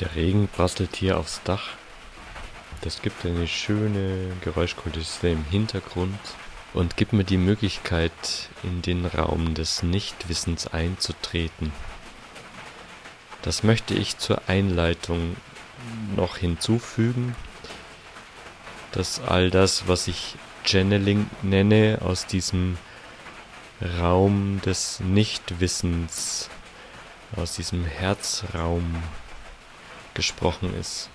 Der Regen prasselt hier aufs Dach. Das gibt eine schöne Geräuschkulisse im Hintergrund und gibt mir die Möglichkeit, in den Raum des Nichtwissens einzutreten. Das möchte ich zur Einleitung noch hinzufügen, dass all das, was ich Channeling nenne, aus diesem Raum des Nichtwissens, aus diesem Herzraum gesprochen ist.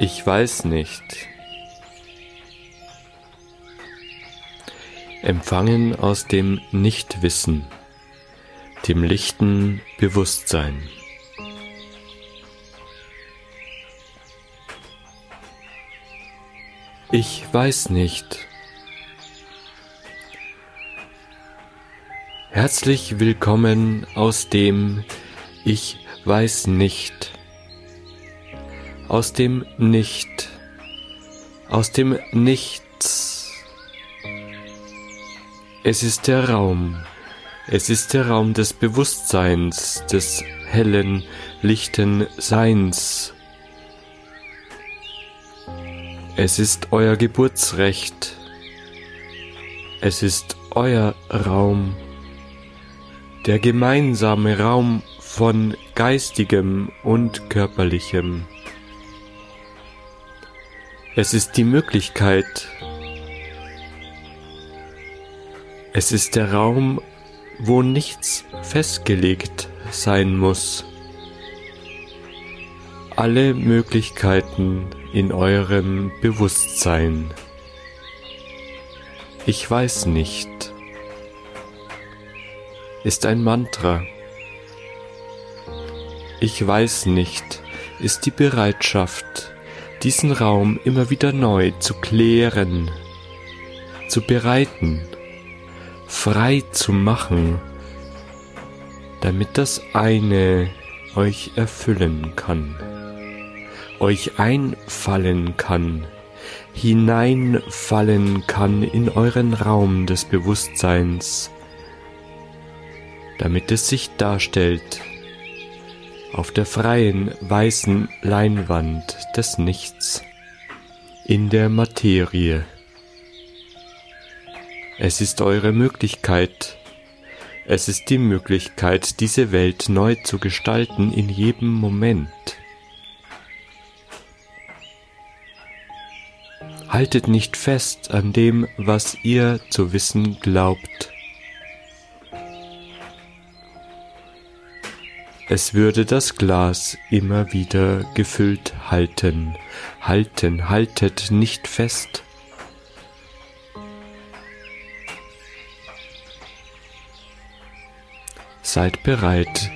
Ich weiß nicht. Empfangen aus dem Nichtwissen, dem lichten Bewusstsein. Ich weiß nicht. Herzlich willkommen aus dem Ich weiß nicht aus dem Nicht, aus dem Nichts. Es ist der Raum, es ist der Raum des Bewusstseins, des hellen, lichten Seins. Es ist euer Geburtsrecht. Es ist euer Raum, der gemeinsame Raum von geistigem und körperlichem. Es ist die Möglichkeit. Es ist der Raum, wo nichts festgelegt sein muss. Alle Möglichkeiten in eurem Bewusstsein. Ich weiß nicht. Ist ein Mantra. Ich weiß nicht ist die Bereitschaft, diesen Raum immer wieder neu zu klären, zu bereiten, frei zu machen, damit das eine euch erfüllen kann, euch einfallen kann, hineinfallen kann in euren Raum des Bewusstseins, damit es sich darstellt auf der freien weißen Leinwand des Nichts, in der Materie. Es ist eure Möglichkeit, es ist die Möglichkeit, diese Welt neu zu gestalten in jedem Moment. Haltet nicht fest an dem, was ihr zu wissen glaubt. Es würde das Glas immer wieder gefüllt halten. Halten, haltet nicht fest. Seid bereit,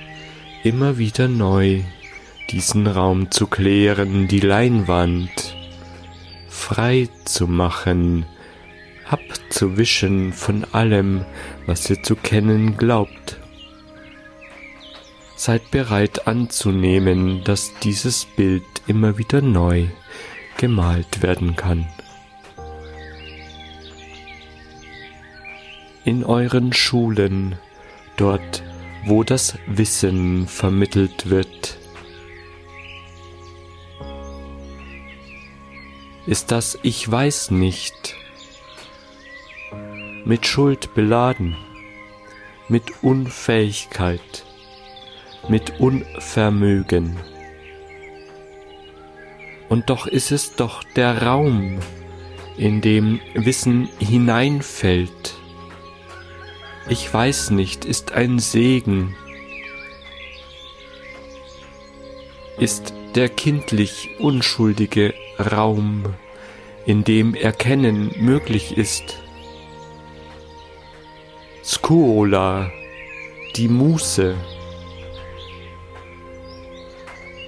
immer wieder neu diesen Raum zu klären, die Leinwand frei zu machen, abzuwischen von allem, was ihr zu kennen glaubt. Seid bereit anzunehmen, dass dieses Bild immer wieder neu gemalt werden kann. In euren Schulen, dort wo das Wissen vermittelt wird, ist das Ich weiß nicht mit Schuld beladen, mit Unfähigkeit, mit Unvermögen. Und doch ist es doch der Raum, in dem Wissen hineinfällt. Ich weiß nicht, ist ein Segen, ist der kindlich unschuldige Raum, in dem Erkennen möglich ist. Skuola, die Muße,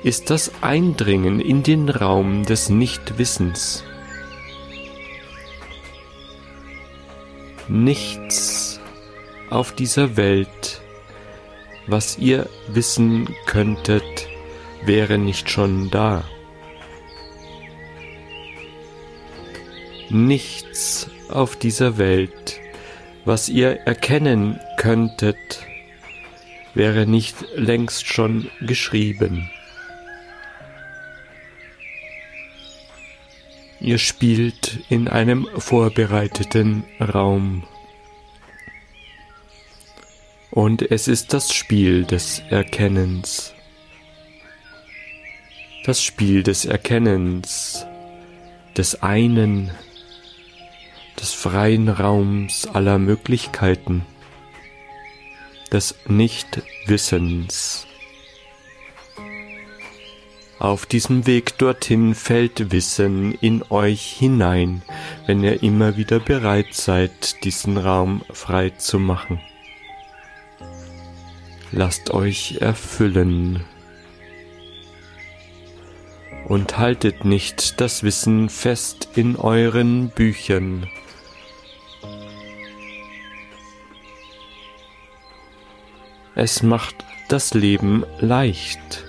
ist das Eindringen in den Raum des Nichtwissens. Nichts auf dieser Welt, was ihr wissen könntet, wäre nicht schon da. Nichts auf dieser Welt, was ihr erkennen könntet, wäre nicht längst schon geschrieben. Ihr spielt in einem vorbereiteten Raum. Und es ist das Spiel des Erkennens. Das Spiel des Erkennens, des einen, des freien Raums aller Möglichkeiten des Nichtwissens. Auf diesem Weg dorthin fällt Wissen in euch hinein, wenn ihr immer wieder bereit seid, diesen Raum frei zu machen. Lasst euch erfüllen. Und haltet nicht das Wissen fest in euren Büchern, Es macht das Leben leicht,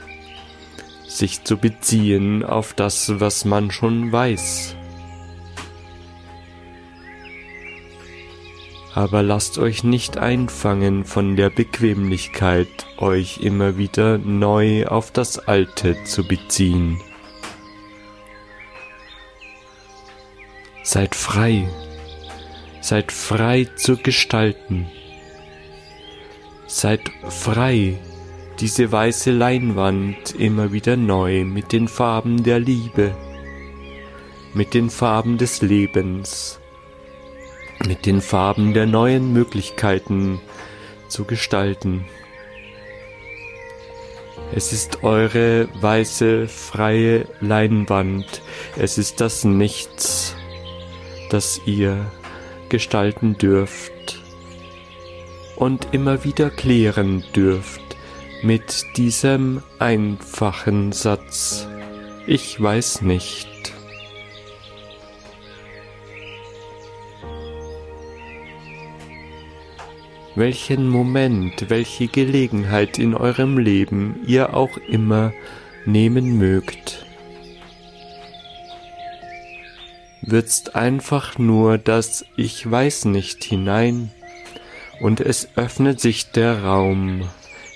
sich zu beziehen auf das, was man schon weiß. Aber lasst euch nicht einfangen von der Bequemlichkeit, euch immer wieder neu auf das Alte zu beziehen. Seid frei, seid frei zu gestalten. Seid frei, diese weiße Leinwand immer wieder neu mit den Farben der Liebe, mit den Farben des Lebens, mit den Farben der neuen Möglichkeiten zu gestalten. Es ist eure weiße, freie Leinwand, es ist das Nichts, das ihr gestalten dürft und immer wieder klären dürft mit diesem einfachen Satz. Ich weiß nicht. Welchen Moment, welche Gelegenheit in eurem Leben ihr auch immer nehmen mögt. Würzt einfach nur das Ich weiß nicht hinein und es öffnet sich der Raum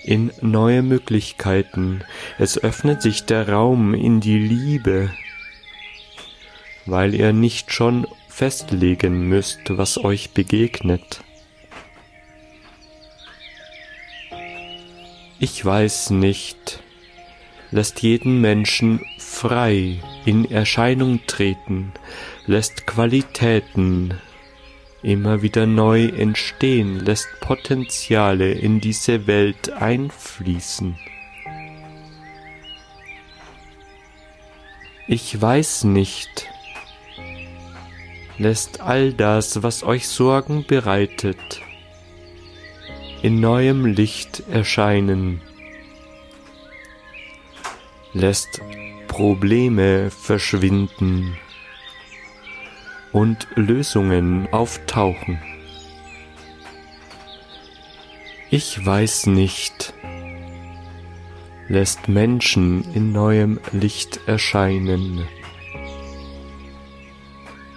in neue Möglichkeiten, es öffnet sich der Raum in die Liebe, weil ihr nicht schon festlegen müsst, was euch begegnet. Ich weiß nicht, lässt jeden Menschen frei in Erscheinung treten, lässt Qualitäten immer wieder neu entstehen, lässt Potenziale in diese Welt einfließen. Ich weiß nicht, lässt all das, was euch Sorgen bereitet, in neuem Licht erscheinen, lässt Probleme verschwinden und Lösungen auftauchen. Ich weiß nicht, lässt Menschen in neuem Licht erscheinen.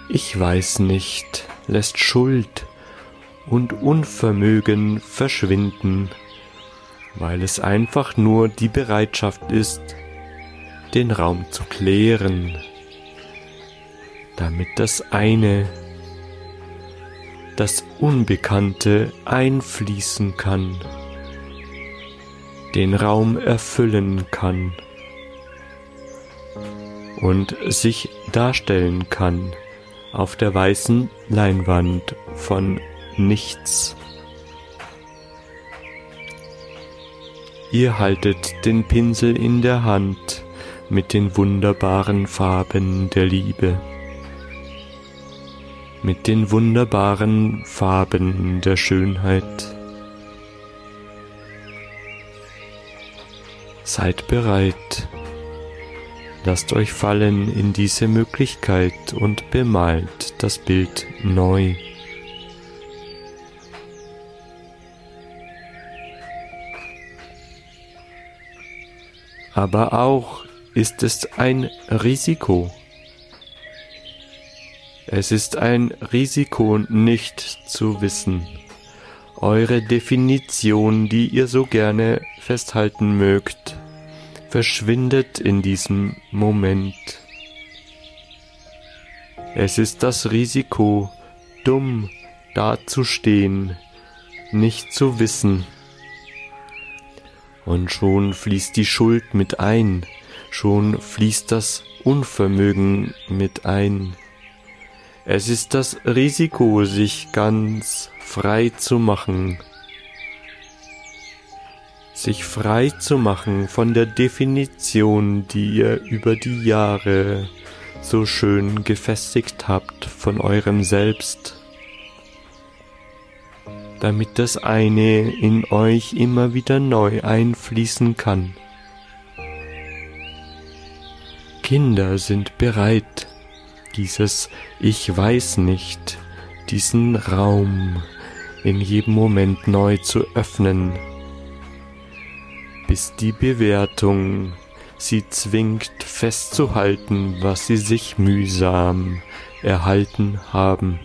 Ich weiß nicht, lässt Schuld und Unvermögen verschwinden, weil es einfach nur die Bereitschaft ist, den Raum zu klären damit das eine, das Unbekannte einfließen kann, den Raum erfüllen kann und sich darstellen kann auf der weißen Leinwand von nichts. Ihr haltet den Pinsel in der Hand mit den wunderbaren Farben der Liebe mit den wunderbaren Farben der Schönheit. Seid bereit Lasst euch fallen in diese Möglichkeit und bemalt das Bild neu. Aber auch ist es ein Risiko. Es ist ein Risiko, nicht zu wissen. Eure Definition, die ihr so gerne festhalten mögt, verschwindet in diesem Moment. Es ist das Risiko, dumm dazustehen, nicht zu wissen. Und schon fließt die Schuld mit ein, schon fließt das Unvermögen mit ein. Es ist das Risiko, sich ganz frei zu machen, sich frei zu machen von der Definition, die ihr über die Jahre so schön gefestigt habt von eurem Selbst, damit das eine in euch immer wieder neu einfließen kann. Kinder sind bereit, dieses Ich weiß nicht, diesen Raum in jedem Moment neu zu öffnen, bis die Bewertung sie zwingt festzuhalten, was sie sich mühsam erhalten haben.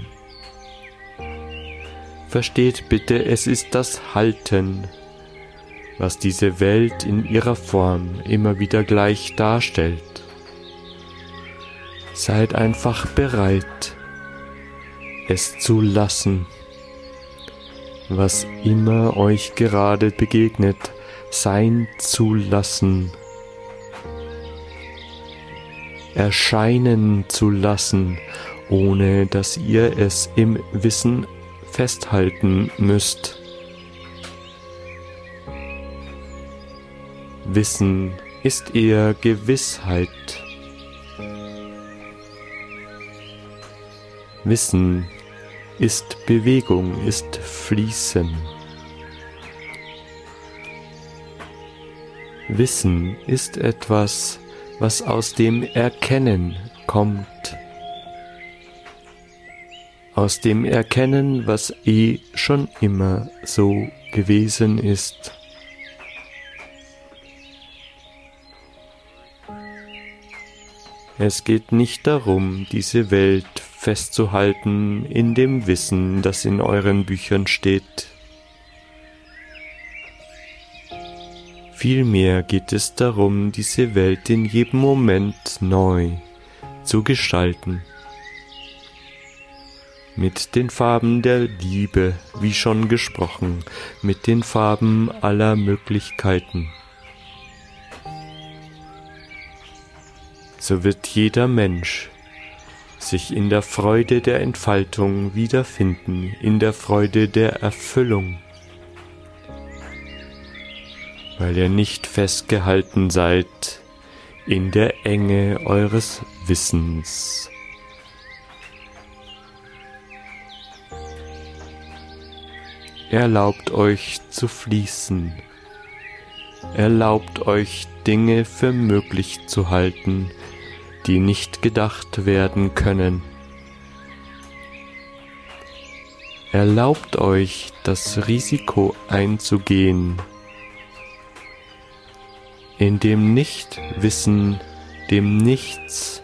Versteht bitte, es ist das Halten, was diese Welt in ihrer Form immer wieder gleich darstellt. Seid einfach bereit, es zu lassen, was immer euch gerade begegnet, sein zu lassen, erscheinen zu lassen, ohne dass ihr es im Wissen festhalten müsst. Wissen ist eher Gewissheit. Wissen ist Bewegung, ist Fließen. Wissen ist etwas, was aus dem Erkennen kommt. Aus dem Erkennen, was eh schon immer so gewesen ist. Es geht nicht darum, diese Welt festzuhalten in dem Wissen, das in euren Büchern steht. Vielmehr geht es darum, diese Welt in jedem Moment neu zu gestalten. Mit den Farben der Liebe, wie schon gesprochen, mit den Farben aller Möglichkeiten. So wird jeder Mensch sich in der Freude der Entfaltung wiederfinden, in der Freude der Erfüllung, weil ihr nicht festgehalten seid in der Enge eures Wissens. Erlaubt euch zu fließen, erlaubt euch Dinge für möglich zu halten, die nicht gedacht werden können. Erlaubt euch das Risiko einzugehen, in dem Nichtwissen, dem Nichts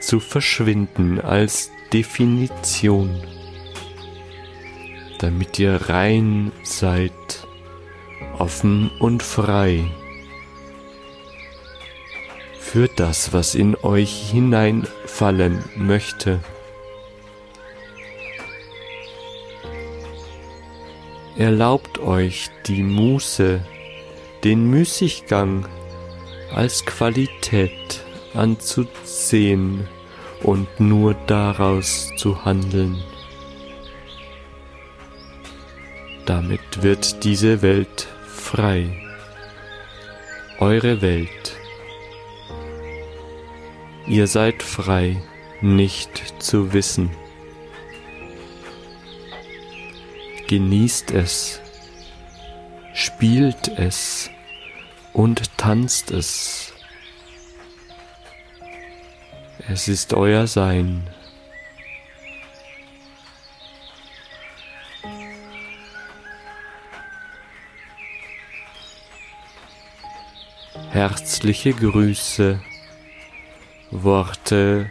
zu verschwinden als Definition, damit ihr rein seid, offen und frei für das, was in euch hineinfallen möchte. Erlaubt euch die Muße, den Müßiggang als Qualität anzusehen und nur daraus zu handeln. Damit wird diese Welt frei, eure Welt. Ihr seid frei, nicht zu wissen. Genießt es, spielt es und tanzt es. Es ist euer Sein. Herzliche Grüße, Worte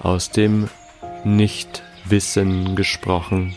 aus dem Nichtwissen gesprochen.